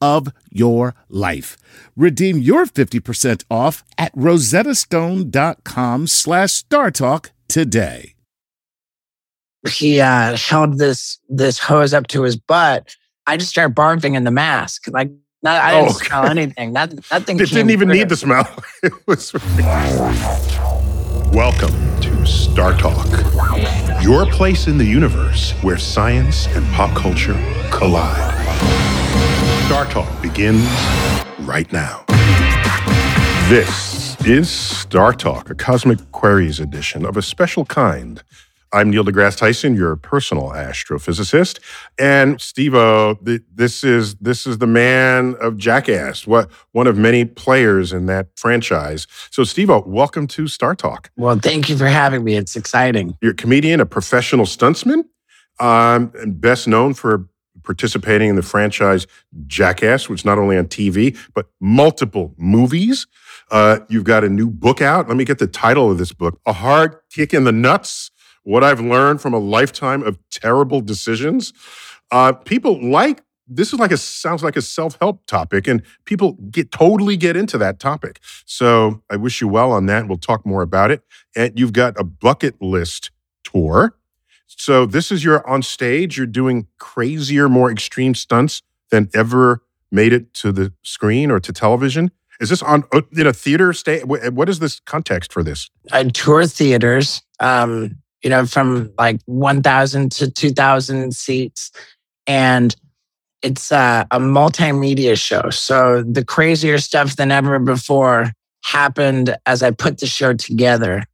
of your life. Redeem your 50% off at rosettastone.com slash startalk today. He uh, held this this hose up to his butt. I just started barfing in the mask. Like not, I didn't Oh, okay. smell anything. That, that thing It didn't even through. need the smell. It was. Welcome to Star Talk, your place in the universe where science and pop culture collide. Star Talk begins right now. This is Star Talk, a cosmic queries edition of a special kind. I'm Neil deGrasse Tyson, your personal astrophysicist, and Steve-O, th- this is this is the man of Jackass, what one of many players in that franchise. So, Steve-O, welcome to Star Talk. Well, thank you for having me. It's exciting. You're a comedian, a professional stuntsman, um, and best known for participating in the franchise Jackass, which is not only on TV but multiple movies. Uh, you've got a new book out. Let me get the title of this book: "A Hard Kick in the Nuts." What I've learned from a lifetime of terrible decisions. Uh, people like this is like a sounds like a self-help topic and people get totally get into that topic so i wish you well on that we'll talk more about it and you've got a bucket list tour so this is you're on stage you're doing crazier more extreme stunts than ever made it to the screen or to television is this on uh, in a theater stage what is this context for this I tour theaters, um, you know, from like 1,000 to 2,000 seats. And it's uh, a multimedia show. So the crazier stuff than ever before happened as I put the show together.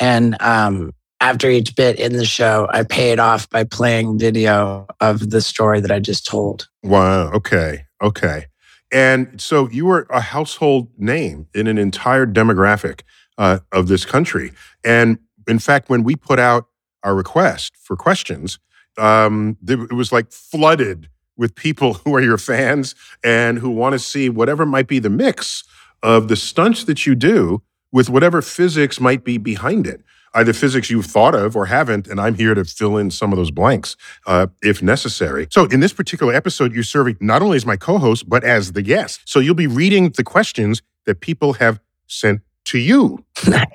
And um, after each bit in the show, I pay it off by playing video of the story that I just told. Wow. Okay. Okay. And so you were a household name in an entire demographic uh, of this country. And in fact, when we put out our request for questions, um, it was like flooded with people who are your fans and who want to see whatever might be the mix of the stunts that you do with whatever physics might be behind it. Either physics you've thought of or haven't, and I'm here to fill in some of those blanks uh, if necessary. So, in this particular episode, you're serving not only as my co host, but as the guest. So, you'll be reading the questions that people have sent to you.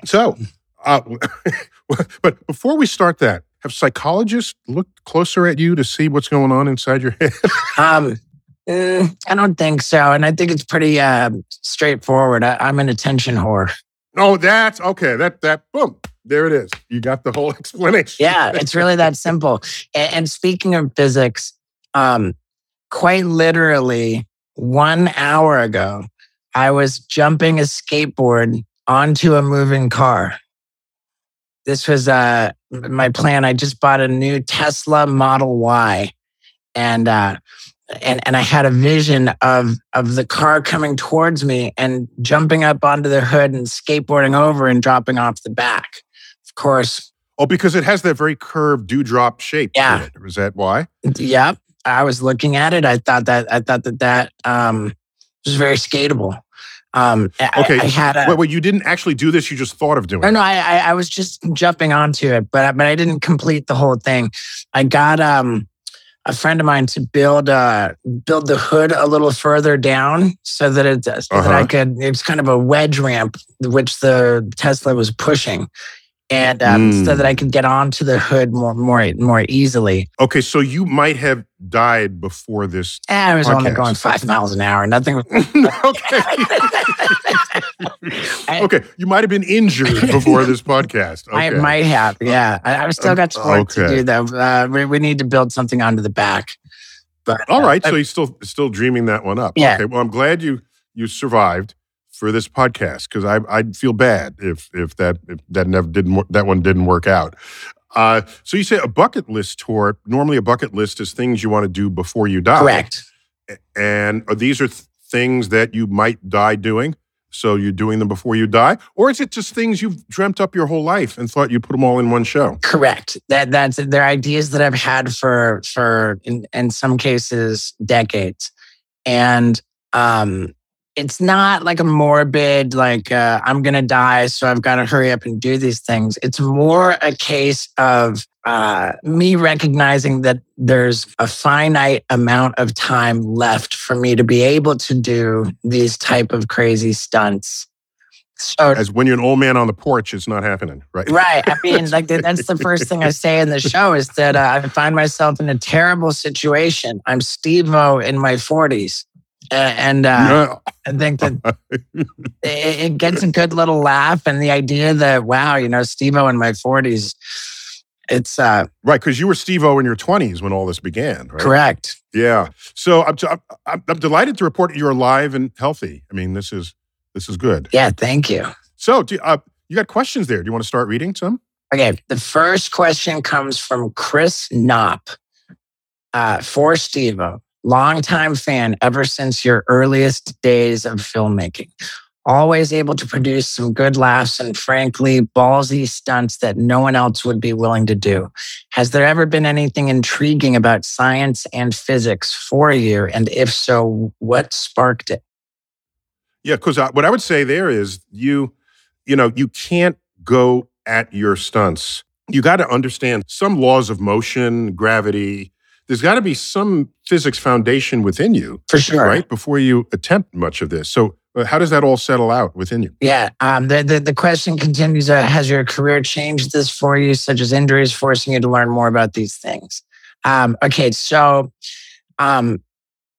So, uh, but before we start that, have psychologists looked closer at you to see what's going on inside your head? Um, mm, I don't think so. And I think it's pretty uh, straightforward. I, I'm an attention whore. oh, that's okay. That, that, boom, there it is. You got the whole explanation. Yeah, it's really that simple. And, and speaking of physics, um, quite literally one hour ago, I was jumping a skateboard onto a moving car. This was uh, my plan. I just bought a new Tesla Model Y, and uh, and and I had a vision of of the car coming towards me and jumping up onto the hood and skateboarding over and dropping off the back. Of course, Oh, because it has that very curved dewdrop shape. to Yeah. it. Is that why? Yep. I was looking at it. I thought that I thought that that um, was very skatable. Um, Okay. I, had a, Wait, wait, you didn't actually do this. You just thought of doing no, it. no, I, I, I was just jumping onto it, but I- but I didn't complete the whole thing. I got um a friend of mine to build uh build the hood a little further down so that it so that I Uh-huh. could. It's kind of a wedge ramp which the Tesla was pushing, and um, so Mm. that I could get onto the hood more more more easily. Okay, so you might have died before this. And I was only Podcast. going five miles an hour. Nothing. okay. I- okay, you might have been injured before this podcast. Okay. I might have, yeah. I, I've still got some work to do though. Uh, we, we need to build something onto the back. But All uh, right, uh, so you're still still dreaming that one up. Yeah. Okay. Well, I'm glad you you survived for this podcast because I I'd feel bad if if that if that never didn't that one didn't work out. Uh, so you say a bucket list tour. Normally, a bucket list is things you want to do before you die. correct. And are these are th- things that you might die doing. So you're doing them before you die, or is it just things you've dreamt up your whole life and thought you'd put them all in one show? Correct. That that's they're ideas that I've had for for in, in some cases decades, and um, it's not like a morbid like uh, I'm gonna die, so I've got to hurry up and do these things. It's more a case of uh, me recognizing that there's a finite amount of time left for me to be able to do these type of crazy stunts. So As when you're an old man on the porch, it's not happening, right? Right. I mean, like that's the first thing I say in the show is that uh, I find myself in a terrible situation. I'm Steve-O in my 40s. Uh, and uh, Yeah. I think that it, it gets a good little laugh. And the idea that, wow, you know, Steve-O in my 40s, it's uh, Right, because you were Steve O in your 20s when all this began, right? correct. Yeah. So I'm, I'm, I'm I'm delighted to report you're alive and healthy. I mean, this is this is good. Yeah, thank you. So do, uh, you got questions there. Do you want to start reading some? Okay, the first question comes from Chris Knopp uh, for Steve-O. Longtime fan ever since your earliest days of filmmaking. Always able to produce some good laughs and frankly ballsy stunts that no one else would be willing to do. Has there ever been anything intriguing about science and physics for you? And if so, what sparked it? Yeah, because uh, what I would say there is you, you know, you can't go at your stunts. You got to understand some laws of motion, gravity. There's got to be some physics foundation within you, For sure. right, before you attempt much of this. So, uh, how does that all settle out within you? Yeah. Um, the, the, the question continues uh, Has your career changed this for you, such as injuries forcing you to learn more about these things? Um, okay. So um,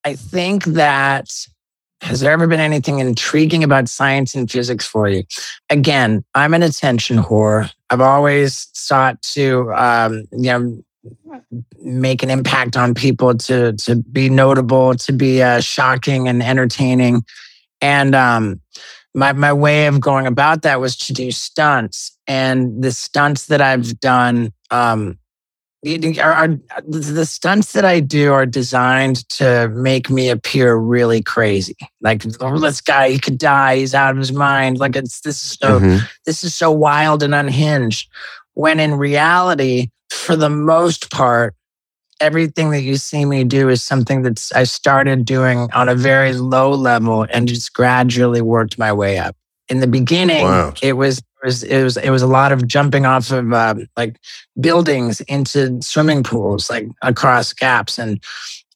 I think that has there ever been anything intriguing about science and physics for you? Again, I'm an attention whore. I've always sought to, um, you know, make an impact on people to to be notable, to be uh, shocking and entertaining, and um, my my way of going about that was to do stunts, and the stunts that I've done. Um, are, are the stunts that I do are designed to make me appear really crazy. Like, oh, this guy, he could die. He's out of his mind. Like, it's this is so Mhm. this is so wild and unhinged. When in reality, for the most part, everything that you see me do is something that I started doing on a very low level and just gradually worked my way up. In the beginning, Wow. it was it was it was it was a lot of jumping off of um, like buildings into swimming pools, like across gaps, and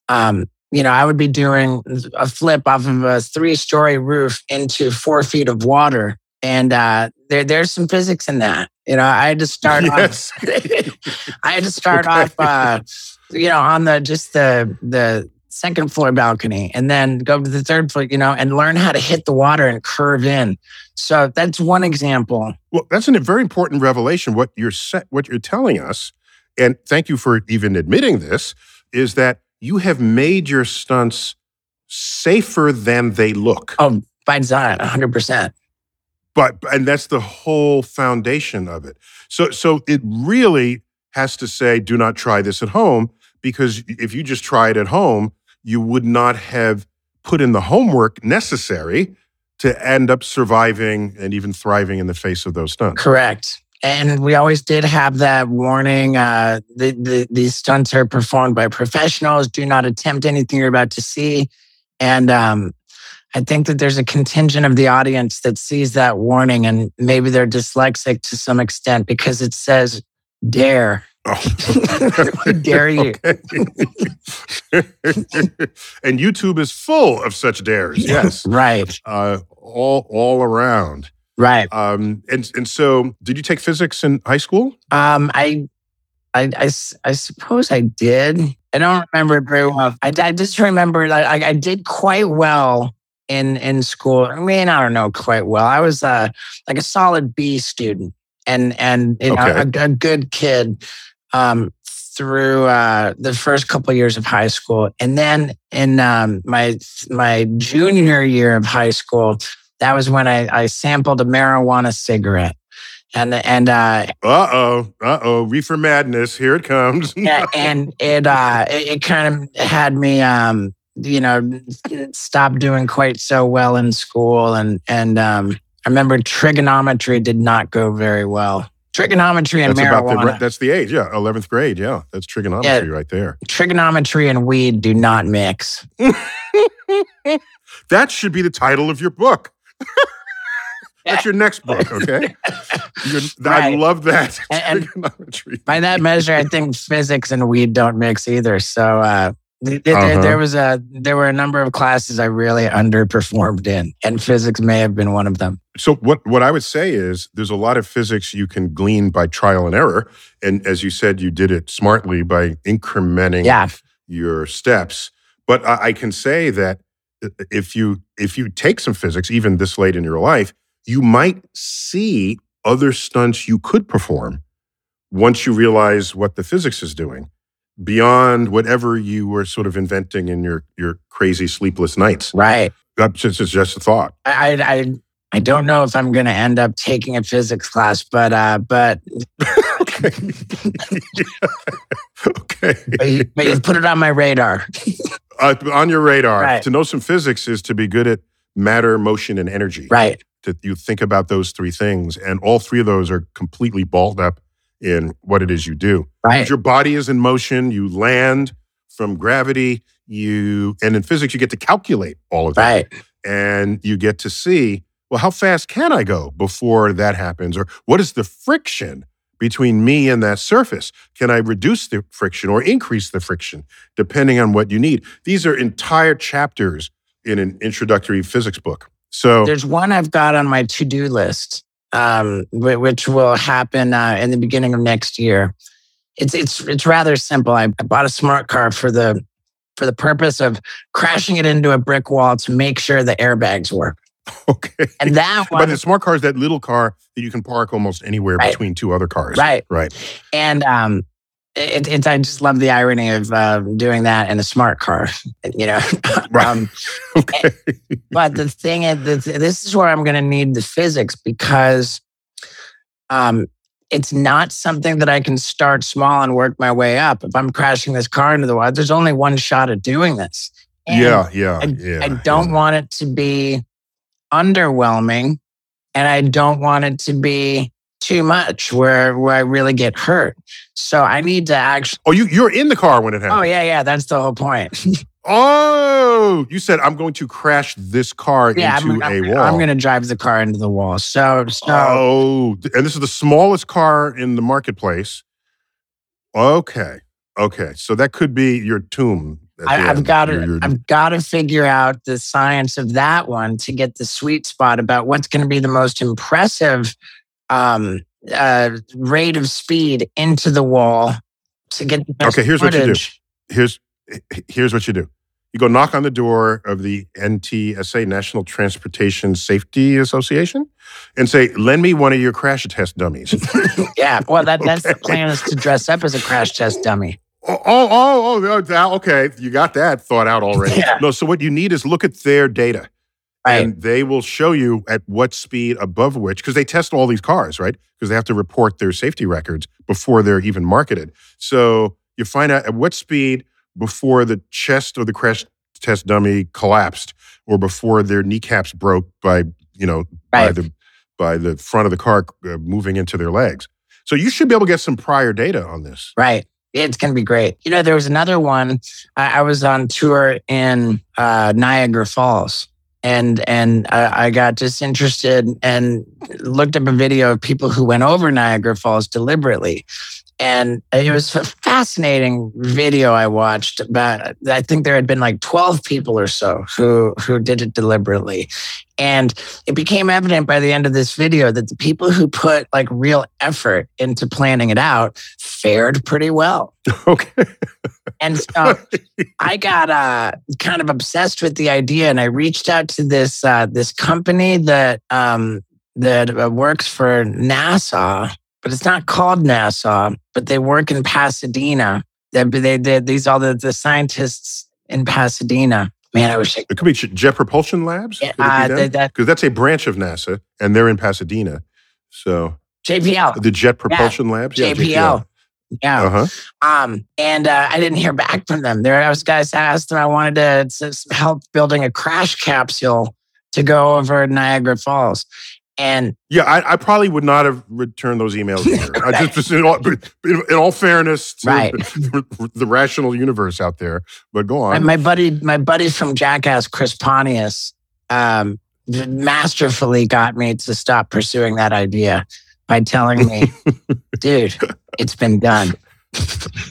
um, you know I would be doing a flip off of a three story roof into four feet of water, and uh, there there's some physics in that. You know, I had to start Yes. off. I had to start Okay. off, uh, you know, on the just the the second floor balcony, and then go to the third floor, you know, and learn how to hit the water and curve in. So that's one example. Well, that's a very important revelation. What you're set, what you're telling us, and thank you for even admitting this, is that you have made your stunts safer than they look. Oh, by design, hundred percent. But and that's the whole foundation of it. So so it really has to say, do not try this at home, because if you just try it at home, you would not have put in the homework necessary to end up surviving and even thriving in the face of those stunts. Correct. And we always did have that warning. Uh, the, the, these stunts are performed by professionals. Do not attempt anything you're about to see. And um, I think that there's a contingent of the audience that sees that warning and maybe they're dyslexic to some extent because it says dare. Oh. dare you. and YouTube is full of such dares. Yes. Right. Uh, all all around. Right. Um, and and so, did you take physics in high school? Um, I suppose I did. I don't remember it very well. I, I just remember that I, I did quite well in in school. I mean, I don't know quite well. I was uh, like a solid B student and and you know, a, a good kid um, through uh, the first couple years of high school, and then in um, my my junior year of high school, that was when I, I sampled a marijuana cigarette. And and uh, Uh oh, uh oh, reefer madness. Here it comes. yeah, and it uh it, it kind of had me um you know stop doing quite so well in school and and um I remember trigonometry did not go very well. Trigonometry and that's about the marijuana. that's the age. Yeah, eleventh grade. Yeah, that's trigonometry right there. trigonometry and weed do not mix. That should be the title of your book. That's your next book, okay? You're- I love that. And- and- By that measure, I think physics and weed don't mix either. So uh th- th- Uh-huh. there, there was a there were a number of classes I really underperformed in, and physics may have been one of them. So what what I would say is there's a lot of physics you can glean by trial and error, and as you said, you did it smartly by incrementing Yeah, your steps. But I, I can say that if you if you take some physics, even this late in your life, you might see other stunts you could perform once you realize what the physics is doing beyond whatever you were sort of inventing in your your crazy sleepless nights. right. That's just, it's just a thought. I I I, don't know if I'm going to end up taking a physics class, but uh, but okay. okay. but you, but you put it on my radar. Uh, on your radar, Right. to know some physics is to be good at matter, motion, and energy. Right. That you think about those three things, and all three of those are completely balled up in what it is you do. Right. Your body is in motion. You land from gravity. You and in physics, you get to calculate all of that, Right. and you get to see well how fast can I go before that happens, or what is the friction between me and that surface? Can I reduce the friction or increase the friction, depending on what you need? These are entire chapters in an introductory physics book. So There's one I've got on my to do list, um, whi- which will happen uh, in the beginning of next year. It's it's it's rather simple. I, I bought a smart car for the for the purpose of crashing it into a brick wall to make sure the airbags work. okay. And that But the smart car is that little car that you can park almost anywhere Right. between two other cars. right? Right. And um, it, it, I just love the irony of uh, doing that in a smart car. You know, Right. um, Okay. but the thing is, this, this is where I'm going to need the physics because um, it's not something that I can start small and work my way up. If I'm crashing this car into the wall, there's only one shot at doing this. And yeah. Yeah. I, yeah. I don't yeah. want it to be underwhelming, and I don't want it to be too much where where I really get hurt. So I need to actually. Oh, you you're in the car when it oh, happened. Oh yeah, yeah, that's the whole point. Oh, you said I'm going to crash this car yeah, into I'm, a I'm, wall. I'm going to drive the car into the wall. So so. Oh, and this is the smallest car in the marketplace. Okay. Okay. So that could be your tomb. I, I've end. got to I've got to figure out the science of that one to get the sweet spot about what's going to be the most impressive um, uh, rate of speed into the wall to get the best Okay, here's what you do. here's here's what you do. You go knock on the door of the NTSA National Transportation Safety Association and say, "Lend me one of your crash test dummies." Yeah, well, that that's the plan is to dress up as a crash test dummy. Oh, oh, oh, oh, okay. You got that thought out already. Yeah. No, so what you need is look at their data. Right. And they will show you at what speed above which, because they test all these cars, right? Because they have to report their safety records before they're even marketed. So you find out at what speed before the chest of the crash test dummy collapsed or before their kneecaps broke by, you know, by the by the front of the car uh, moving into their legs. So you should be able to get some prior data on this. Right. It's going to be great. You know, there was another one. I, I was on tour in uh, Niagara Falls, and and I, I got disinterested and looked up a video of people who went over Niagara Falls deliberately. And it was a fascinating video I watched about I think there had been like 12 people or so who who did it deliberately. And it became evident by the end of this video that the people who put like real effort into planning it out fared pretty well. Okay. And so I got uh, kind of obsessed with the idea, and I reached out to this uh, this company that um, that uh, works for NASA, but it's not called NASA. But they work in Pasadena. They they did these all the, the scientists in Pasadena. Man, I wish I It could be Jet Propulsion Labs. Yeah, Could it be uh, that- that- because that's a branch of NASA, and they're in Pasadena. So JPL. the Jet Propulsion Labs, yeah, JPL. Yeah. Uh huh. Um, and uh, I didn't hear back from them. There, I was guys asked and I wanted to, to help building a crash capsule to go over Niagara Falls, and Yeah, I, I probably would not have returned those emails. I just, in, all, in, all fairness to Right. the rational universe out there. But go on. my buddy, my buddy from Jackass, Chris Pontius, um, masterfully got me to stop pursuing that idea by telling me, "Dude, it's been done."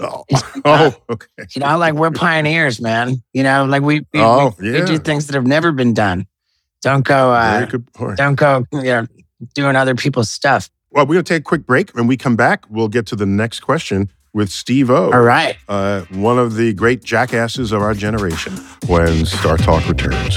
oh, oh, okay. You know, like we're pioneers, man. You know, like we we, Oh, we, yeah. we do things that have never been done. Don't go. Uh, don't go. You know, doing other people's stuff. Well, we're going to take a quick break. When we come back, we'll get to the next question with Steve O, All right. uh, one of the great jackasses of our generation, when Star Talk returns.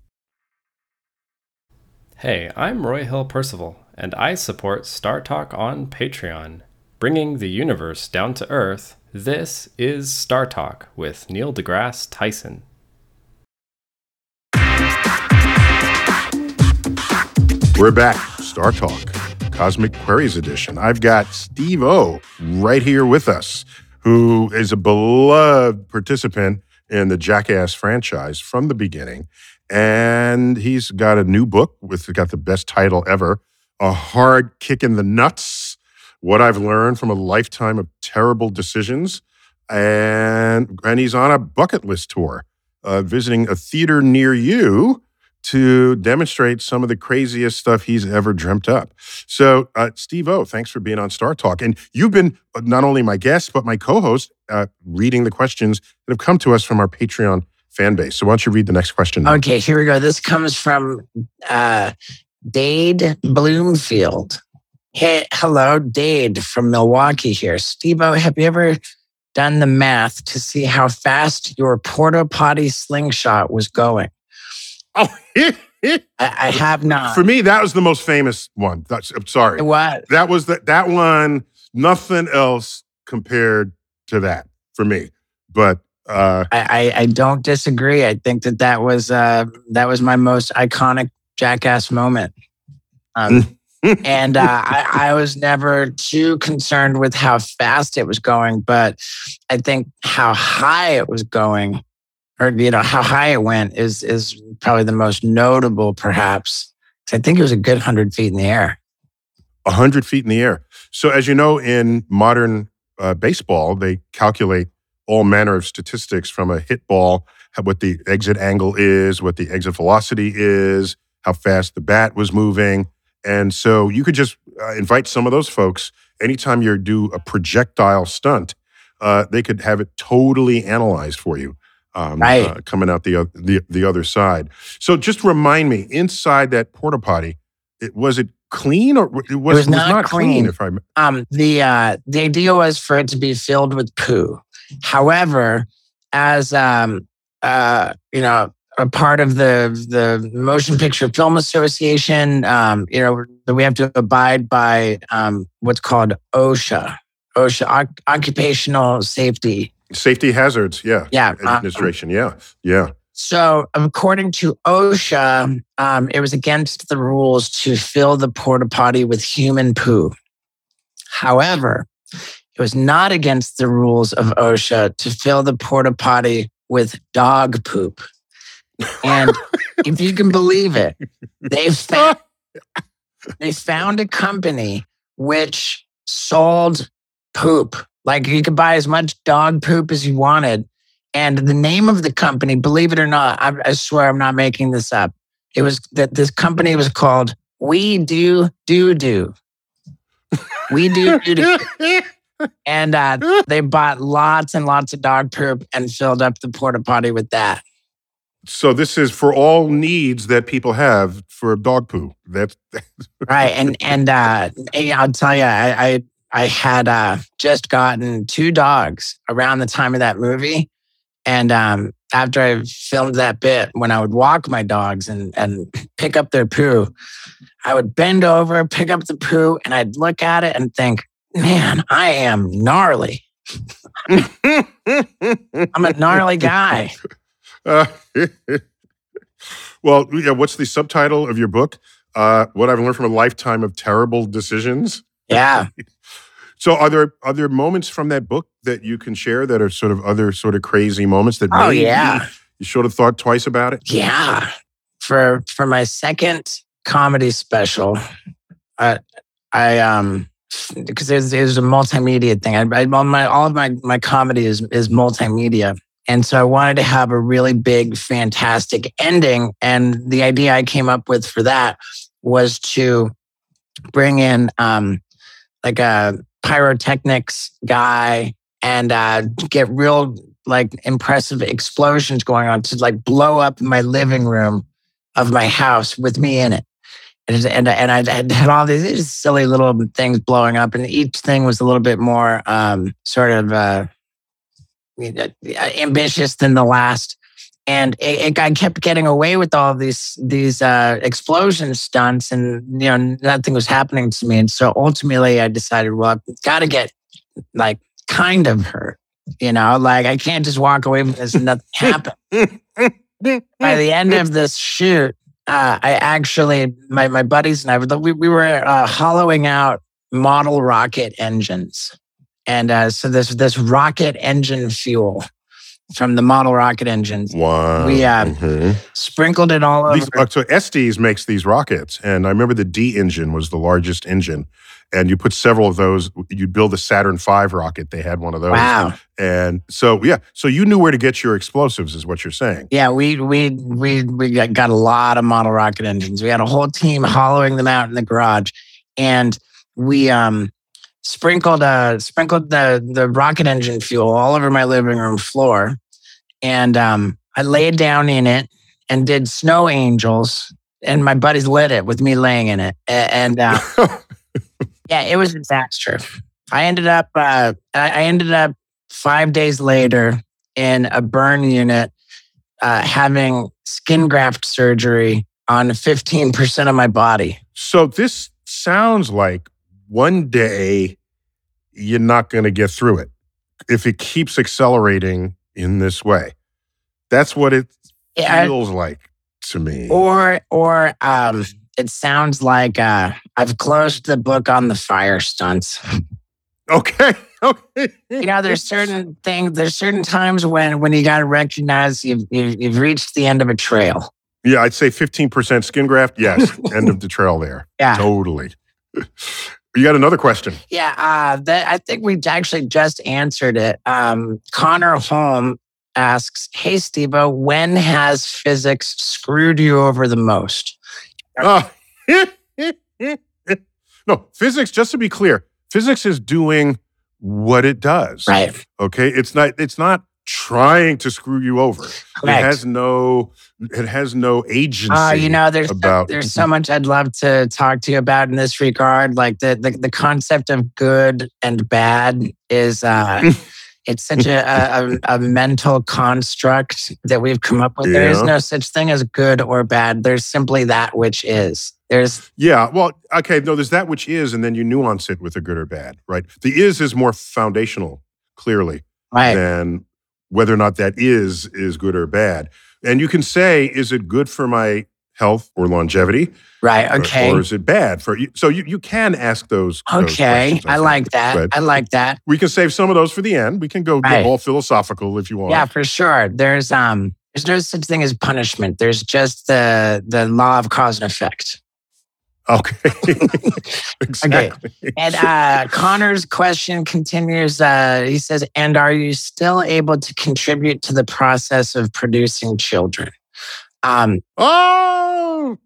Hey, I'm Roy Hill Percival, and I support Star Talk on Patreon. Bringing the universe down to Earth, this is Star Talk with Neil deGrasse Tyson. We're back. Star Talk, Cosmic Queries Edition. I've got Steve O right here with us, who is a beloved participant in the Jackass franchise from the beginning. And he's got a new book with got the best title ever, A Hard Kick in the Nuts. What I've learned from a lifetime of terrible decisions. And, and he's on a bucket list tour, uh, visiting a theater near you to demonstrate some of the craziest stuff he's ever dreamt up. So, uh, Steve O, thanks for being on Star Talk. And you've been uh, not only my guest, but my co host, uh, reading the questions that have come to us from our Patreon fan base. So, why don't you read the next question? now? Okay, here we go. This comes from uh, Dade Bloomfield. Hey, hello, Dade from Milwaukee here. Steve-O, have you ever done the math to see how fast your porta potty slingshot was going? Oh, I, I have not. for me, that was the most famous one. That's, I'm sorry. What? That was the, that one, nothing else compared to that for me. But uh, I, I, don't disagree. I think that that was uh, that was my most iconic jackass moment. Um, and uh, I, I was never too concerned with how fast it was going, but I think how high it was going, or you know how high it went, is is probably the most notable, perhaps. I think it was a good hundred feet in the air. A 100 feet in the air. So, as you know, in modern uh, baseball, they calculate all manner of statistics from a hit ball, what the exit angle is, what the exit velocity is, how fast the bat was moving. And so you could just uh, invite some of those folks anytime you do a projectile stunt uh, they could have it totally analyzed for you. Um, Right. uh, coming out the, the the other side. So just remind me, inside that porta potty, it was it clean or it was, was not clean. If I um, the uh, the idea was for it to be filled with poo. However, as um, uh, you know, a part of the the Motion Picture Film Association, um, you know, that we have to abide by um, what's called OSHA, OSHA Oc- Occupational Safety. safety hazards, yeah, Yeah. uh, administration, yeah, yeah. so, according to OSHA, um, it was against the rules to fill the porta potty with human poo. However, it was not against the rules of OSHA to fill the porta potty with dog poop. And if you can believe it, they found, they found a company which sold poop. Like you could buy as much dog poop as you wanted. And the name of the company, believe it or not, I, I swear I'm not making this up. It was that this company was called We Do Do Do. We Do Do Do. And uh, they bought lots and lots of dog poop and filled up the porta potty with that. So this is for all needs that people have for dog poo. That's Right. And and uh, I'll tell you, I, I I had uh, just gotten two dogs around the time of that movie. And um, after I filmed that bit, when I would walk my dogs and, and pick up their poo, I would bend over, pick up the poo, and I'd look at it and think, man, I am gnarly. I'm a gnarly guy. Uh, well, yeah. What's the subtitle of your book? Uh, what I've learned from a lifetime of terrible decisions. Yeah. So, are there are there moments from that book that you can share that are sort of other sort of crazy moments that Oh, yeah. you should have thought twice about it? Yeah. For for my second comedy special, I I um because there's there's a multimedia thing. I, I all my all of my my comedy is is multimedia. And so I wanted to have a really big, fantastic ending. And the idea I came up with for that was to bring in um like a pyrotechnics guy and uh get real like impressive explosions going on to like blow up my living room of my house with me in it. And, and, and I had, had all these silly little things blowing up, and each thing was a little bit more um, sort of uh, ambitious than the last. And it, it, I kept getting away with all these these uh, explosion stunts, and you know nothing was happening to me. And so ultimately, I decided, well, I've got to get like kind of hurt. You know, like I can't just walk away from this and nothing happened. By the end of this shoot, uh, I actually, my, my buddies and I, we, we were uh, hollowing out model rocket engines. And uh, so this, this rocket engine fuel from the model rocket engines, Wow. We, uh, Mhm. sprinkled it all over. These, uh, so Estes makes these rockets, and I remember the D engine was the largest engine, and you put several of those. You'd build a Saturn V rocket. They had one of those. wow. And so, yeah, so you knew where to get your explosives, is what you're saying. Yeah, we we we we got, got a lot of model rocket engines. We had a whole team hollowing them out in the garage, and we um sprinkled uh sprinkled the the rocket engine fuel all over my living room floor, and um I laid down in it and did snow angels, and my buddies lit it with me laying in it, and uh, yeah, it was a disaster. I ended up uh I I ended up five days later in a burn unit uh, having skin graft surgery on 15% of my body. so this sounds like one day you're not going to get through it if it keeps accelerating in this way. That's what it Yeah, feels like to me. or or um, it sounds like uh, I've closed the book on the fire stunts. okay. Okay. You know, there's certain things, there's certain times when when you got to recognize you've, you've you've reached the end of a trail. Yeah, I'd say 15% skin graft. Yes. End of the trail there. Yeah. Totally. You got another question. Yeah, uh, that, I think we actually just answered it. Um, Connor Holm asks, "Hey, Steve, when has physics screwed you over the most?" Uh, no, physics, just to be clear, physics is doing what it does. Right. Okay. It's not. It's not trying to screw you over. It has no. It has no agency. Oh, you know, there's about- there's so much I'd love to talk to you about in this regard. Like the the, the concept of good and bad is uh it's such a, a, a mental construct that we've come up with. There is no such thing as good or bad. There's simply that which is. There's Yeah, well, okay, no, there's that which is, and then you nuance it with a good or bad, right? The is is more foundational, clearly, right. than whether or not that is is good or bad. And you can say, is it good for my health or longevity? Right. Okay. Or, is it bad for you? So you, you can ask those. those Okay. questions, I think. like that. But I like that. we can save some of those for the end. We can go get Right. all philosophical if you want. Yeah, for sure. There's um there's no such thing as punishment. There's just the the law of cause and effect. Okay. exactly. And uh, Connor's question continues. Uh, he says, "And are you still able to contribute to the process of producing children?" Um, Oh,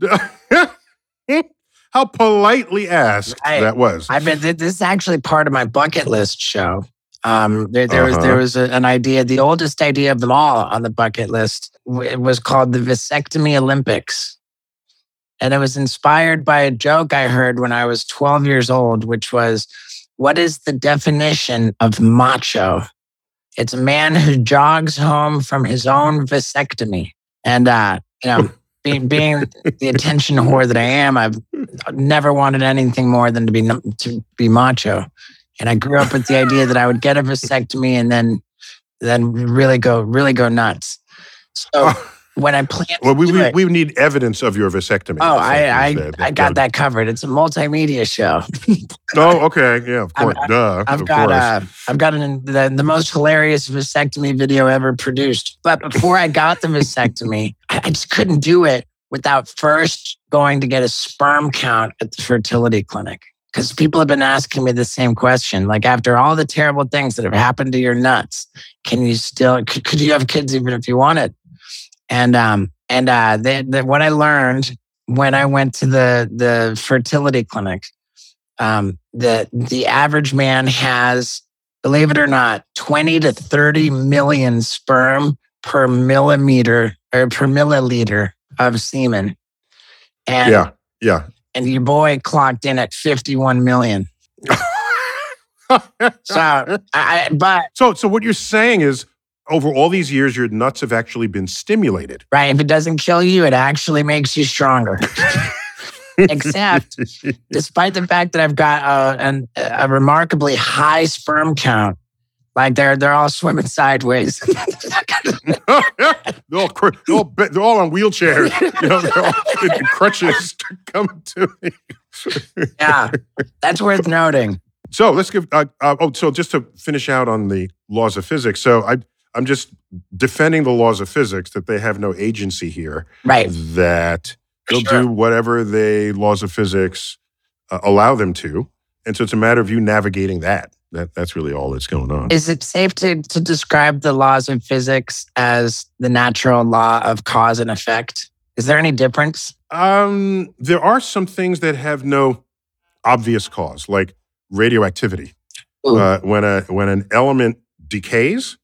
how politely asked Right. that was. I've been. This is actually part of my bucket list show. Um, there, there was there Uh-huh. was a, an idea. The oldest idea of them all on the bucket list it was called the vasectomy Olympics, and it was inspired by a joke I heard when I was 12 years old, which was, "What is the definition of macho?" It's a man who jogs home from his own vasectomy, and uh, you know. Being, being the attention whore that I am, I've never wanted anything more than to be to be macho. And I grew up with the idea that I would get a vasectomy and then then really go really go nuts. So when I planned well, we, we, we need evidence of your vasectomy. oh, I I, that- I got that covered. It's a multimedia show. Oh, okay. Yeah, of I've- course. Duh. I've got uh, I've got an, the, the most hilarious vasectomy video ever produced. But before I got the vasectomy, I, I just couldn't do it without first going to get a sperm count at the fertility clinic. Because people have been asking me the same question. Like, after all the terrible things that have happened to your nuts, can you still, could, could you have kids even if you wanted? And, um, and, uh, the, the, what I learned when I went to the, the fertility clinic, um, the the average man has, believe it or not, 20 to 30 million sperm per millimeter or per milliliter of semen. And yeah. Yeah. and your boy clocked in at 51 million. So I but so, so what you're saying is, over all these years, your nuts have actually been stimulated. right, if it doesn't kill you, it actually makes you stronger. Except despite the fact that I've got a, an, a remarkably high sperm count, like they're they're all swimming sideways. they're, all, cr- they're, all, they're all on wheelchairs. You know, they're all crutches coming to me. yeah, that's worth noting. So let's give. Uh, uh, oh, so just to finish out on the laws of physics. So I, I'm just defending the laws of physics that they have no agency here. Right. That they'll Sure. do whatever the laws of physics uh, allow them to, and so it's a matter of you navigating that. That that's really all that's going on. Is it safe to, to describe the laws of physics as the natural law of cause and effect? Is there any difference? Um, there are some things that have no obvious cause, like radioactivity. Uh, when a when an element decays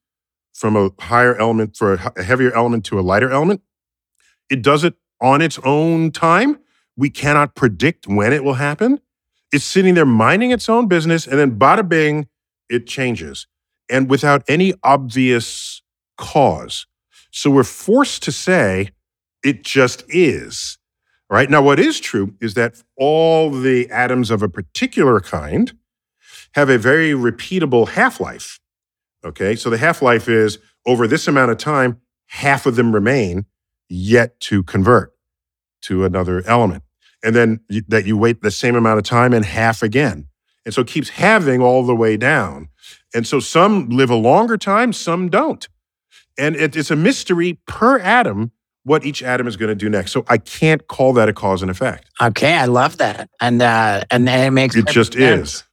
from a higher element for a, heavier element to a lighter element, it does it on its own time. We cannot predict when it will happen. It's sitting there minding its own business, and then bada bing, it changes, and without any obvious cause. So we're forced to say it just is. Right now, what is true is that all the atoms of a particular kind have a very repeatable half life. Okay, so the half life is over this amount of time, half of them remain yet to convert to another element. And then you, that you wait the same amount of time and half again. And so it keeps halving all the way down. And so some live a longer time, some don't. And it, it's a mystery per atom what each atom is going to do next. So I can't call that a cause and effect. Okay, I love that, and uh, and it makes It just sense. is.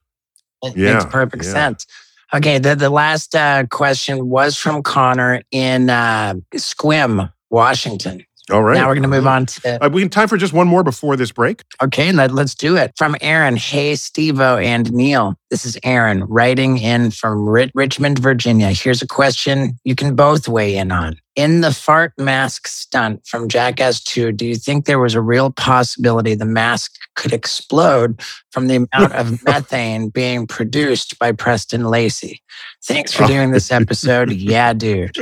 It Yeah, makes perfect yeah. sense. Okay, the the last uh, question was from Connor in uh, Sequim, Washington. All right. Now we're going to move on to Uh, we have time for just one more before this break. Okay, let, let's do it. From Aaron, hey, Steve-O and Neil. This is Aaron writing in from Ri- Richmond, Virginia. Here's a question you can both weigh in on. In the fart mask stunt from Jackass 2, do you think there was a real possibility the mask could explode from the amount of methane being produced by Preston Lacy? Thanks for doing this episode. yeah, dude.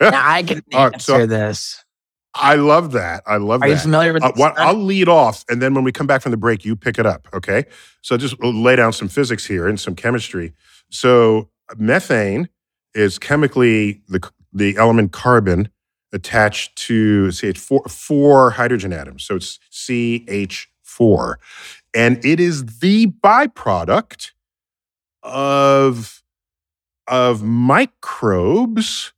Now I can answer so- this. I love that. I love Are that. you familiar with Uh, what. I'll lead off, and then when we come back from the break, you pick it up. Okay. So just lay down some physics here and some chemistry. So methane is chemically the the element carbon attached to say it's four, four hydrogen atoms. So it's CH4, and it is the byproduct of of microbes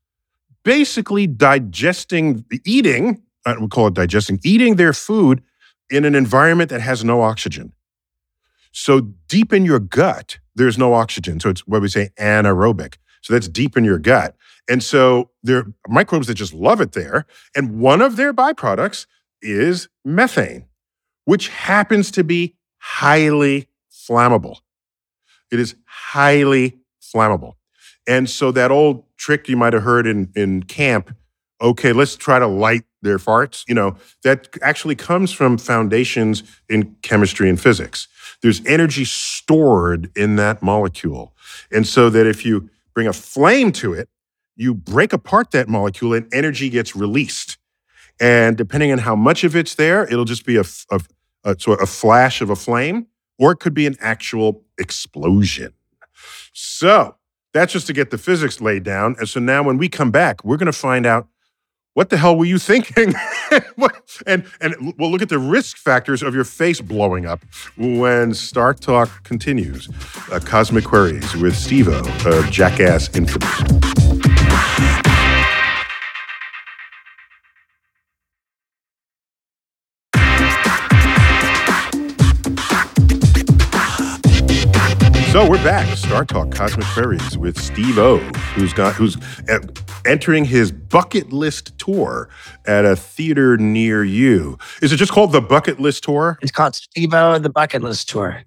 basically digesting, eating, I would call it digesting, eating their food in an environment that has no oxygen. So deep in your gut, there's no oxygen. So it's what we say anaerobic. So that's deep in your gut. And so there are microbes that just love it there. And one of their byproducts is methane, which happens to be highly flammable. It is highly flammable. And so that old trick you might have heard in, in camp, okay, let's try to light their farts, you know, that actually comes from foundations in chemistry and physics. There's energy stored in that molecule. And so that if you bring a flame to it, you break apart that molecule and energy gets released. And depending on how much of it's there, it'll just be a, a, a, sort of a flash of a flame, or it could be an actual explosion. So that's just to get the physics laid down. And so now when we come back, we're going to find out what the hell were you thinking? And and we'll look at the risk factors of your face blowing up when Star Talk continues. Uh, Cosmic Queries with Steve-O of Jackass Infamous. So we're back. Star Talk Cosmic Queries with Steve-O, who's got who's entering his bucket list tour at a theater near you. Is it just called the Bucket List Tour? It's called Steve-O the Bucket List Tour.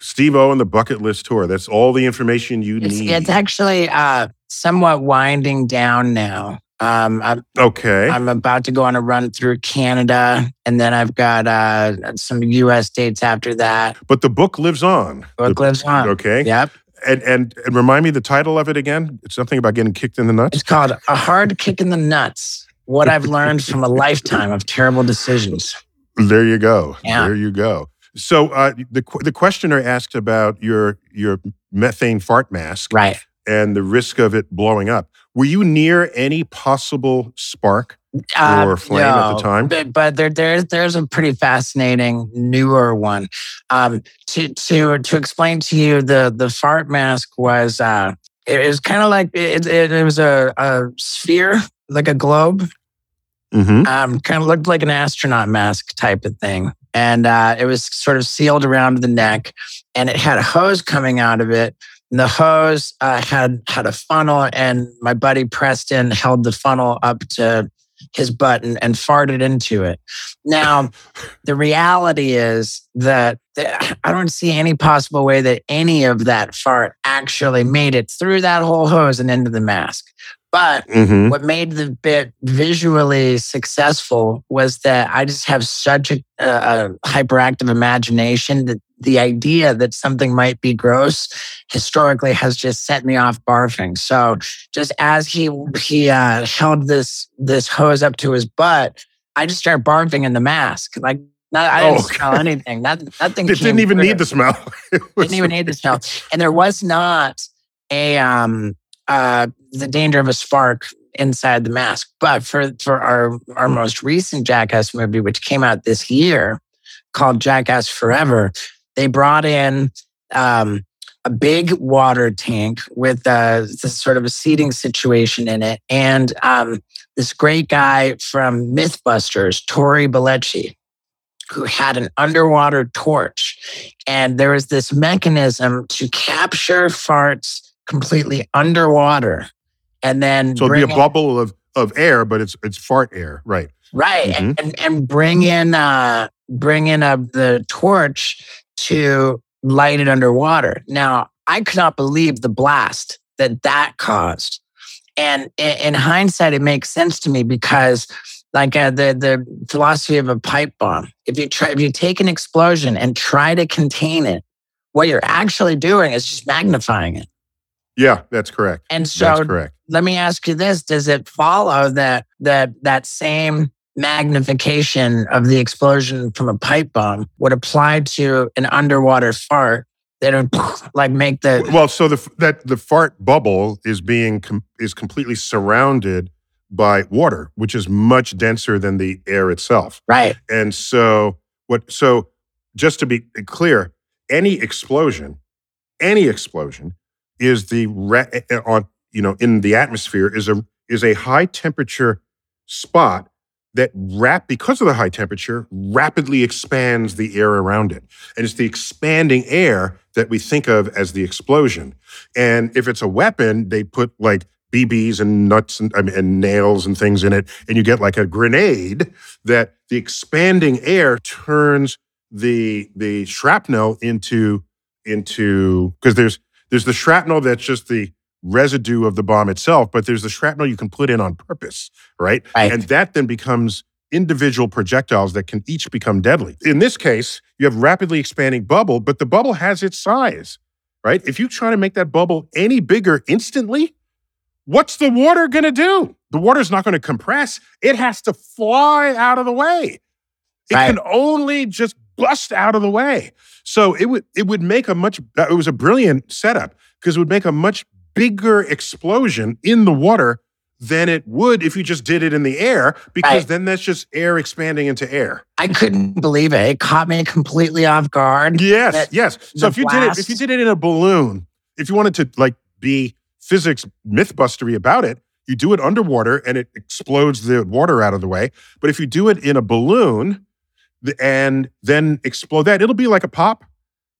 Steve-O and the Bucket List Tour. That's all the information you It's, need. it's actually uh, somewhat winding down now. Um, I'm, okay. I'm about to go on a run through Canada, and then I've got uh, some U.S. dates after that. but the book lives on. Book The- lives on. Okay. Yep. And, and and remind me the title of it again. It's something about getting kicked in the nuts. It's called A Hard Kick in the Nuts What I've Learned from a Lifetime of Terrible Decisions. There you go. Yeah. There you go. So uh, the the questioner asked about your your methane fart mask Right. and the risk of it blowing up. Were you near any possible spark Uh, or flame at the time? But, but there, there's there's a pretty fascinating newer one. Um, to to to explain to you, the the fart mask was uh, it was kind of like it, it, it was a, a sphere, like a globe. Mm-hmm. Um, kind of looked like an astronaut mask type of thing, and uh, it was sort of sealed around the neck, and it had a hose coming out of it. And the hose uh, had had a funnel, and my buddy Preston held the funnel up to his butt and, farted into it. Now, the reality is that th- I don't see any possible way that any of that fart actually made it through that whole hose and into the mask. But Mm-hmm. what made the bit visually successful was that I just have such a, a, hyperactive imagination that the idea that something might be gross historically has just set me off barfing. So just as he he uh, held this this hose up to his butt, I just started barfing in the mask. Like not, I didn't Oh, smell anything. Not, nothing. It didn't even through. need the smell. It Didn't even need the smell. And there was not a um uh the danger of a spark inside the mask. But for for our our most recent Jackass movie, which came out this year, called Jackass Forever, they brought in um a big water tank with a, this sort of a seating situation in it, and um, this great guy from MythBusters, Tory Belleci, who had an underwater torch. And there was this mechanism to capture farts completely underwater and then so it'd be a it- bubble of of air, but it's it's fart air, right? Right. Mhm. And and bring in uh bring in uh, the torch to light it underwater. Now, I could not believe the blast that that caused. And i- in hindsight, it makes sense to me because like uh, the the philosophy of a pipe bomb. If you try if you take an explosion and try to contain it, what you're actually doing is just magnifying it. Yeah, that's correct. And so that's correct. let me ask you this does it follow that that that same magnification of the explosion from a pipe bomb would apply to an underwater fart that would like make the Well, so the that the fart bubble is being com- is completely surrounded by water, which is much denser than the air itself. right And so what so just to be clear, any explosion, any explosion is the ra- eh, on you know in the atmosphere is a is a high temperature spot that rap because of the high temperature rapidly expands the air around it. And it's the expanding air that we think of as the explosion. And if it's a weapon, they put like BBs and nuts and, I mean, and nails and things in it, and you get like a grenade that the expanding air turns the the shrapnel into into because there's there's the shrapnel that's just the residue of the bomb itself, but there's the shrapnel you can put in on purpose, right? Right. And that then becomes individual projectiles that can each become deadly. In this case, you have rapidly expanding bubble, but the bubble has its size, right? If you try to make that bubble any bigger instantly, what's the water going to do? The water's not going to compress. It has to fly out of the way. It Right. can only just bust out of the way. So it would it would make a much it was a brilliant setup because it would make a much bigger explosion in the water than it would if you just did it in the air because Right. then that's just air expanding into air. i couldn't believe it it caught me completely off guard Yes, That- yes. So if you did it if you did it in a balloon, if you wanted to like be physics mythbustery about it, you do it underwater and it explodes the water out of the way. But if you do it in a balloon and then explode that, it'll be like a pop,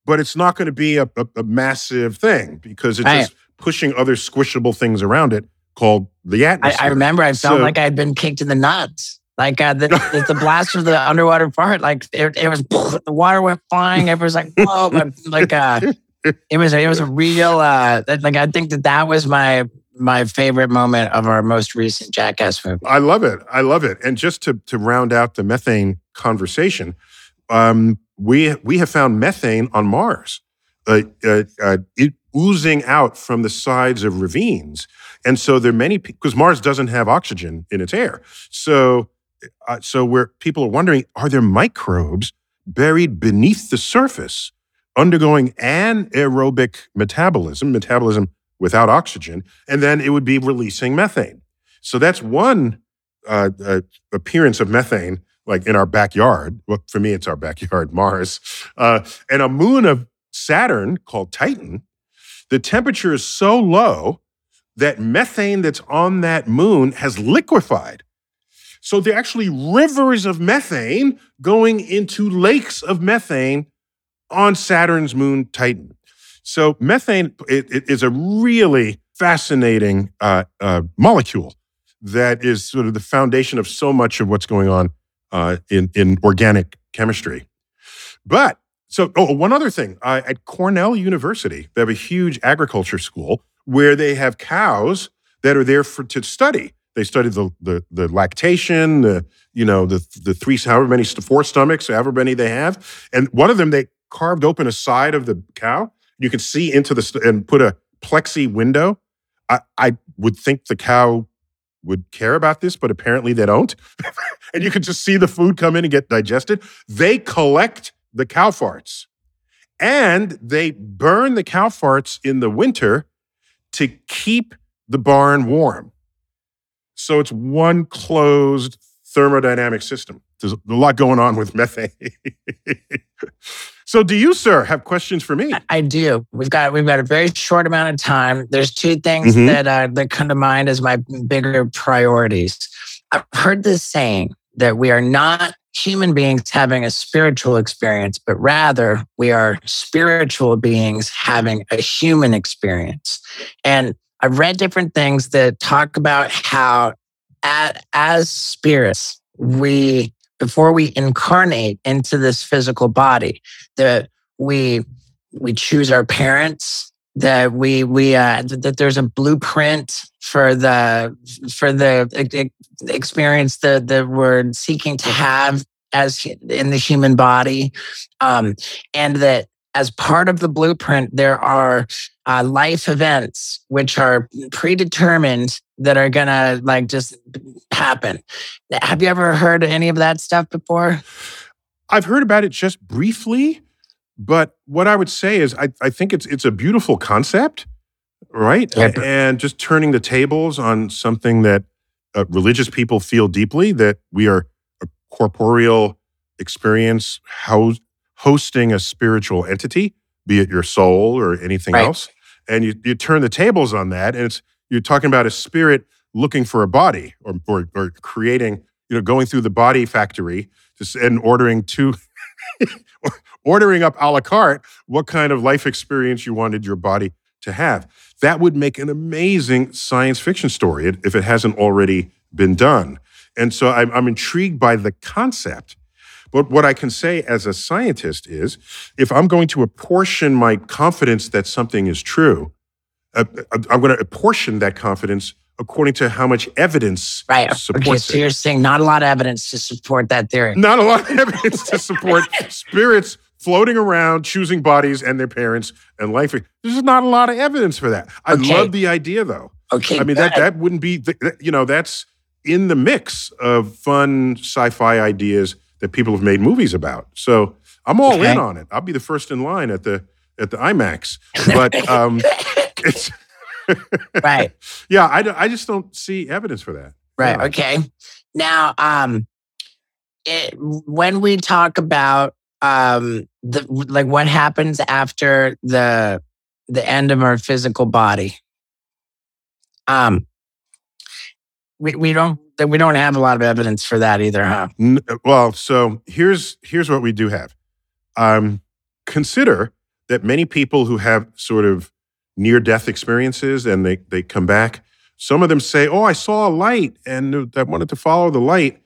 but it's not going to be a, a, a massive thing because it's just pushing other squishable things around it called the I, atmosphere. I remember i felt So- like i'd been kicked in the nuts like uh, the, the, the blast of the underwater part, like it, it was the water went flying it was like whoa but, like uh it was it was a real uh like i think that that was my my favorite moment of our most recent jackass movie I love it. I love it. And just to to round out the methane conversation, um, we we have found methane on Mars, uh, uh, uh, it oozing out from the sides of ravines, and so there are many because Mars doesn't have oxygen in its air. So, uh, so where people are wondering, are there microbes buried beneath the surface, undergoing anaerobic metabolism, metabolism without oxygen, and then it would be releasing methane. So that's one uh, uh, appearance of methane, like in our backyard. Well, for me, it's our backyard, Mars. Uh, and a moon of Saturn called Titan, the temperature is so low that methane that's on that moon has liquefied. So there are actually rivers of methane going into lakes of methane on Saturn's moon Titan. So methane it- it is a really fascinating uh, uh, molecule that is sort of the foundation of so much of what's going on uh, in in organic chemistry. But so, oh, one other thing uh, at Cornell University, they have a huge agriculture school where they have cows that are there for to study. They study the the, the lactation, the you know the the three however many four stomachs, however many they have, and one of them they carved open a side of the cow. You can see into the st- and put a plexi window. I, I would think the cow would care about this, but apparently they don't. and you can just see the food come in and get digested. They collect the cow farts and they burn the cow farts in the winter to keep the barn warm. So it's one closed thermodynamic system. There's a lot going on with methane. so do you, sir, have questions for me? I- do. We've got we've got a very short amount of time. There's two things Mhm. that uh, that come to mind as my bigger priorities. I've heard this saying that we are not human beings having a spiritual experience, but rather we are spiritual beings having a human experience. And I've read different things that talk about how at, as spirits, we before we incarnate into this physical body, that we we choose our parents, that we we uh, that there's a blueprint for the for the experience that that we're seeking to have as in the human body, um, and that as part of the blueprint, there are uh, life events which are predetermined that are gonna like just happen. Have you ever heard any of that stuff before? I've heard about it just briefly, but what I would say is I, I think it's it's a beautiful concept, right? And just turning the tables on something that uh, religious people feel deeply that we are a corporeal experience housed hosting a spiritual entity, be it your soul or anything right. else. And you, you turn the tables on that, and it's you're talking about a spirit looking for a body or, or, or creating, you know, going through the body factory just, and ordering two, ordering up a la carte what kind of life experience you wanted your body to have. That would make an amazing science fiction story if it hasn't already been done. And so I'm, I'm intrigued by the concept but what I can say as a scientist is if I'm going to apportion my confidence that something is true, uh, uh I'm going to apportion that confidence according to how much evidence right. supports okay, so it. you're saying not a lot of evidence to support that theory. Not a lot of evidence to support spirits floating around, choosing bodies and their parents and life. There's not a lot of evidence for that. I okay. love the idea though. Okay. I mean, that, that wouldn't be, you know, that's in the mix of fun sci fi ideas that people have made movies about. So I'm all okay. in on it. I'll be the first in line at the at the IMAX. But um, it's right. Yeah, I, I just don't see evidence for that. Right. Yeah. Okay. Now, um, it, when we talk about um, the like what happens after the the end of our physical body, um, we we don't we don't have a lot of evidence for that either, huh? Well, so here's here's what we do have. Um, consider that many people who have sort of near death experiences and they they come back. Some of them say, "Oh, I saw a light and I wanted to follow the light,"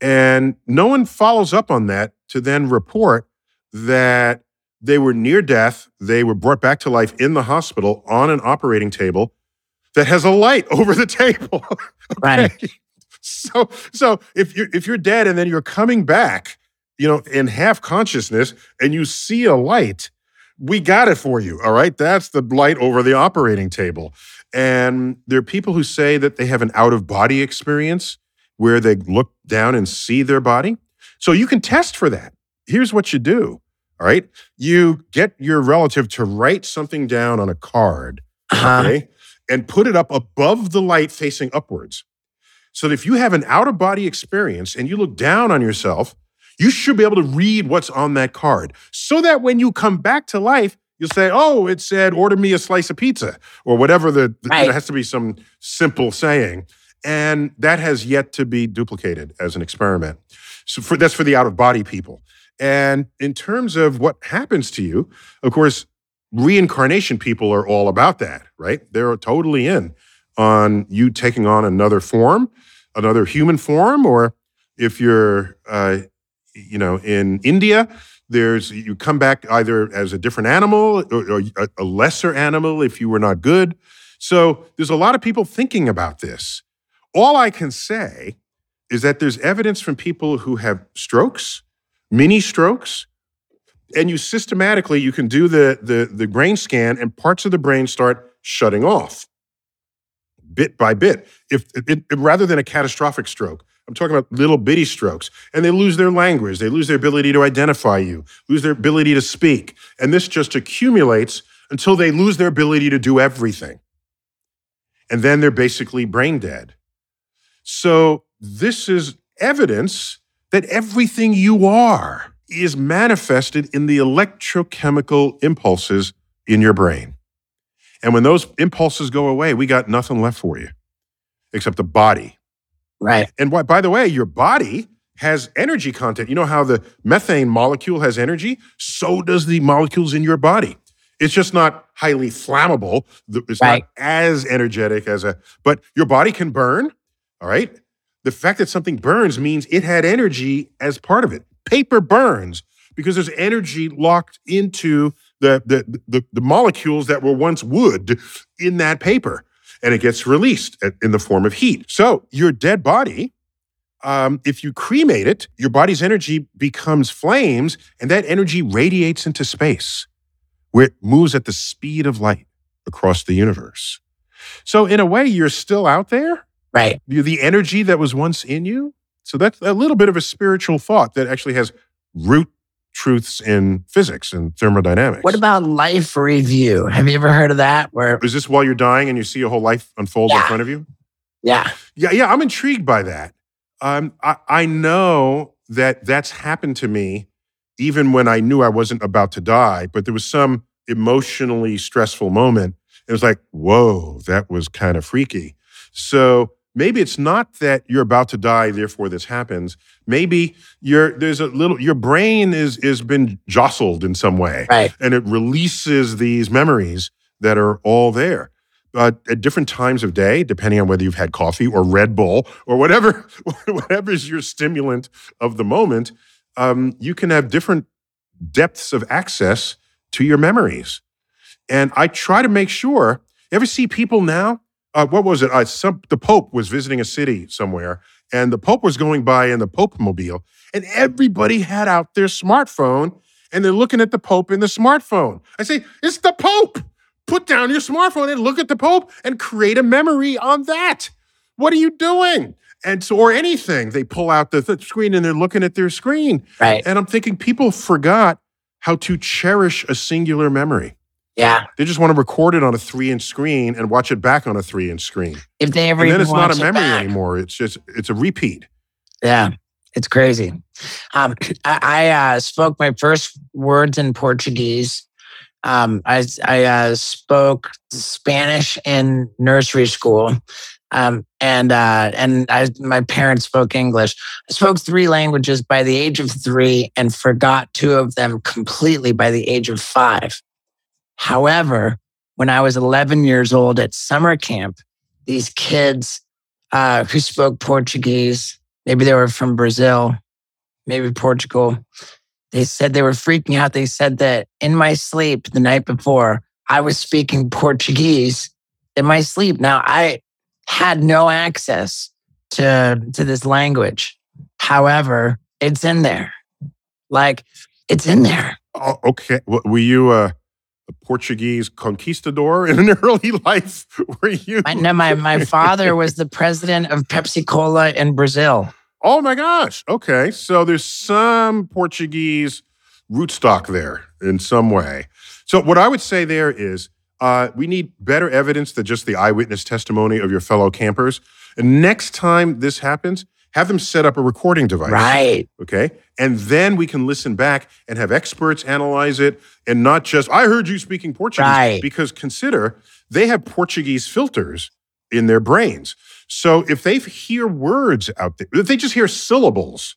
and no one follows up on that to then report that they were near death. They were brought back to life in the hospital on an operating table that has a light over the table. okay? Right so so if you're if you're dead and then you're coming back, you know, in half consciousness and you see a light, we got it for you. All right. That's the light over the operating table. And there are people who say that they have an out of body experience where they look down and see their body. So you can test for that. Here's what you do. All right. You get your relative to write something down on a card. Uh-huh. Okay. And put it up above the light facing upwards. So that if you have an out of body experience and you look down on yourself, you should be able to read what's on that card so that when you come back to life, you'll say, oh, it said, order me a slice of pizza or whatever the, right. there has to be some simple saying. And that has yet to be duplicated as an experiment. So for, that's for the out of body people. And in terms of what happens to you, of course, reincarnation people are all about that, right? They're totally in on you taking on another form, another human form, or if you're, uh, you know, in India, there's you come back either as a different animal or, or a lesser animal if you were not good. So there's a lot of people thinking about this. All I can say is that there's evidence from people who have strokes, mini strokes, and you systematically you can do the the the brain scan and parts of the brain start shutting off bit by bit. If it, it, rather than a catastrophic stroke, I'm talking about little bitty strokes, and they lose their language, they lose their ability to identify you, lose their ability to speak, and this just accumulates until they lose their ability to do everything, and then they're basically brain dead. So this is evidence that everything you are is manifested in the electrochemical impulses in your brain. And when those impulses go away, we got nothing left for you except the body. Right. And why, by the way, your body has energy content. You know how the methane molecule has energy? So does the molecules in your body. It's just not highly flammable. It's right. not as energetic as a, but your body can burn. All right. the fact that something burns means it had energy as part of it. Paper burns because there's energy locked into the, the, the, the molecules that were once wood in that paper, and it gets released in the form of heat. So your dead body, um, if you cremate it, your body's energy becomes flames, and that energy radiates into space, where it moves at the speed of light across the universe. So, in a way, you're still out there. Right. You're the energy that was once in you. So, that's a little bit of a spiritual thought that actually has root truths in physics and thermodynamics. What about life review? Have you ever heard of that? Where is this while you're dying and you see a whole life unfold Yeah. in front of you? yeah, Yeah, yeah, I'm intrigued by that. Um, I, I know that that's happened to me even when I knew I wasn't about to die, but there was some emotionally stressful moment. It was like, whoa, that was kind of freaky. So maybe it's not that you're about to die, therefore this happens. Maybe you're there's a little your brain is is been jostled in some way right. and it releases these memories that are all there. Uh, at different times of day, depending on whether you've had coffee or Red Bull or whatever, whatever is your stimulant of the moment, um, you can have different depths of access to your memories. And I try to make sure. You ever see people now? Uh, what was it? Uh, some, the Pope was visiting a city somewhere, and the Pope was going by in the Pope mobile, and everybody had out their smartphone, and they're looking at the Pope in the smartphone. I say, it's the Pope. Put down your smartphone and look at the Pope and create a memory on that. What are you doing? And so, or anything, they pull out the th- screen and they're looking at their screen. Right. And I'm thinking people forgot how to cherish a singular memory. Yeah. They just want to record it on a three inch screen and watch it back on a three inch screen. If they ever And then even it's not a memory back. anymore. It's just, it's a repeat. Yeah, it's crazy. Um, I, I uh, spoke my first words in Portuguese. Um, I I uh, spoke Spanish in nursery school, um, and uh, and I, my parents spoke English. I spoke three languages by the age of three, and forgot two of them completely by the age of five. However, when I was 11 years old at summer camp, these kids uh, who spoke Portuguese maybe they were from Brazil, maybe Portugal. They said they were freaking out. They said that in my sleep the night before, I was speaking Portuguese in my sleep. Now, I had no access to, to this language. However, it's in there. Like, it's in there. Oh, okay. Were you a Portuguese conquistador in an early life? Were you? I know my, my father was the president of Pepsi Cola in Brazil. Oh my gosh. Okay. So there's some Portuguese rootstock there in some way. So what I would say there is uh, we need better evidence than just the eyewitness testimony of your fellow campers. And next time this happens, have them set up a recording device. Right. Okay. And then we can listen back and have experts analyze it and not just, I heard you speaking Portuguese. Right. Because consider they have Portuguese filters in their brains. So if they hear words out there, if they just hear syllables,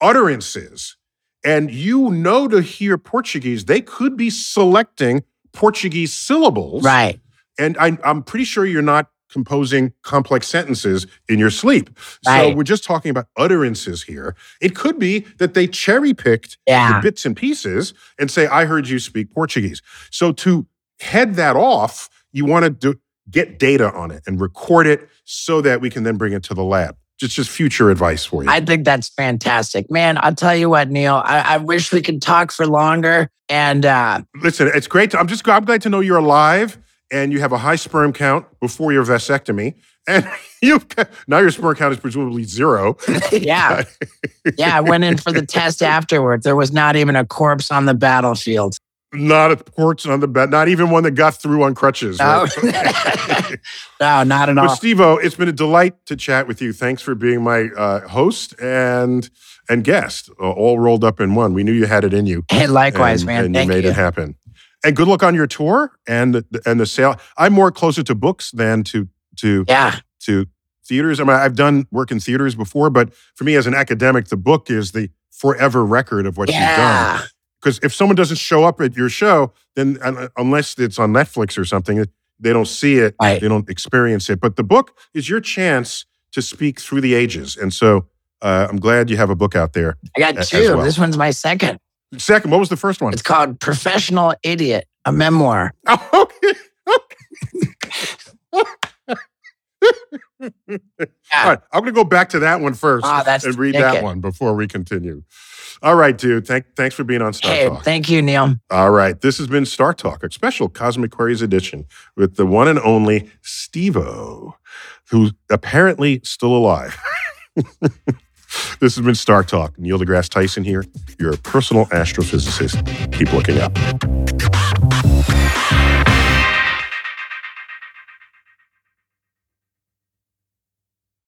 utterances, and you know to hear Portuguese, they could be selecting Portuguese syllables. Right. And I, I'm pretty sure you're not composing complex sentences in your sleep. So we're just talking about utterances here. It could be that they cherry picked Yeah. the bits and pieces and say, I heard you speak Portuguese. So to head that off, you want to do, get data on it and record it so that we can then bring it to the lab. Just just future advice for you. I think that's fantastic. Man, I'll tell you what, Neil, I, I wish we could talk for longer. And uh, Listen, it's great. To, I'm just I'm glad to know you're alive and you have a high sperm count before your vasectomy. And you now your sperm count is presumably zero. yeah, yeah, I went in for the test afterwards. There was not even a corpse on the battlefield. Not a corpse on the bed, not even one that got through on crutches. No, right? no not at But all. Steve it's been a delight to chat with you. Thanks for being my uh, host and and guest, uh, all rolled up in one. We knew you had it in you. Hey, likewise, and, man. And Thank you made you. it happen. And good luck on your tour and the, and the sale. I'm more closer to books than to to Yeah, to theaters. I mean, I've done work in theaters before, but for me as an academic, the book is the forever record of what you've done. Because if someone doesn't show up at your show, then unless it's on Netflix or something, they don't see it, Right. they don't experience it. But the book is your chance to speak through the ages. And so uh, I'm glad you have a book out there. I got two. well. This one's my second. Second, what was the first one? It's called Professional Idiot, a memoir. Oh, okay. All right, I'm going to go back to that one first Ah, and read that one before we continue. All right, dude. Thank, thanks for being on Star Hey, Talk. thank you, Neil. All right, this has been Star Talk, a special Cosmic Queries edition with the one and only Steve-O, who's apparently still alive. This has been Star Talk. Neil deGrasse Tyson here, your personal astrophysicist. Keep looking up.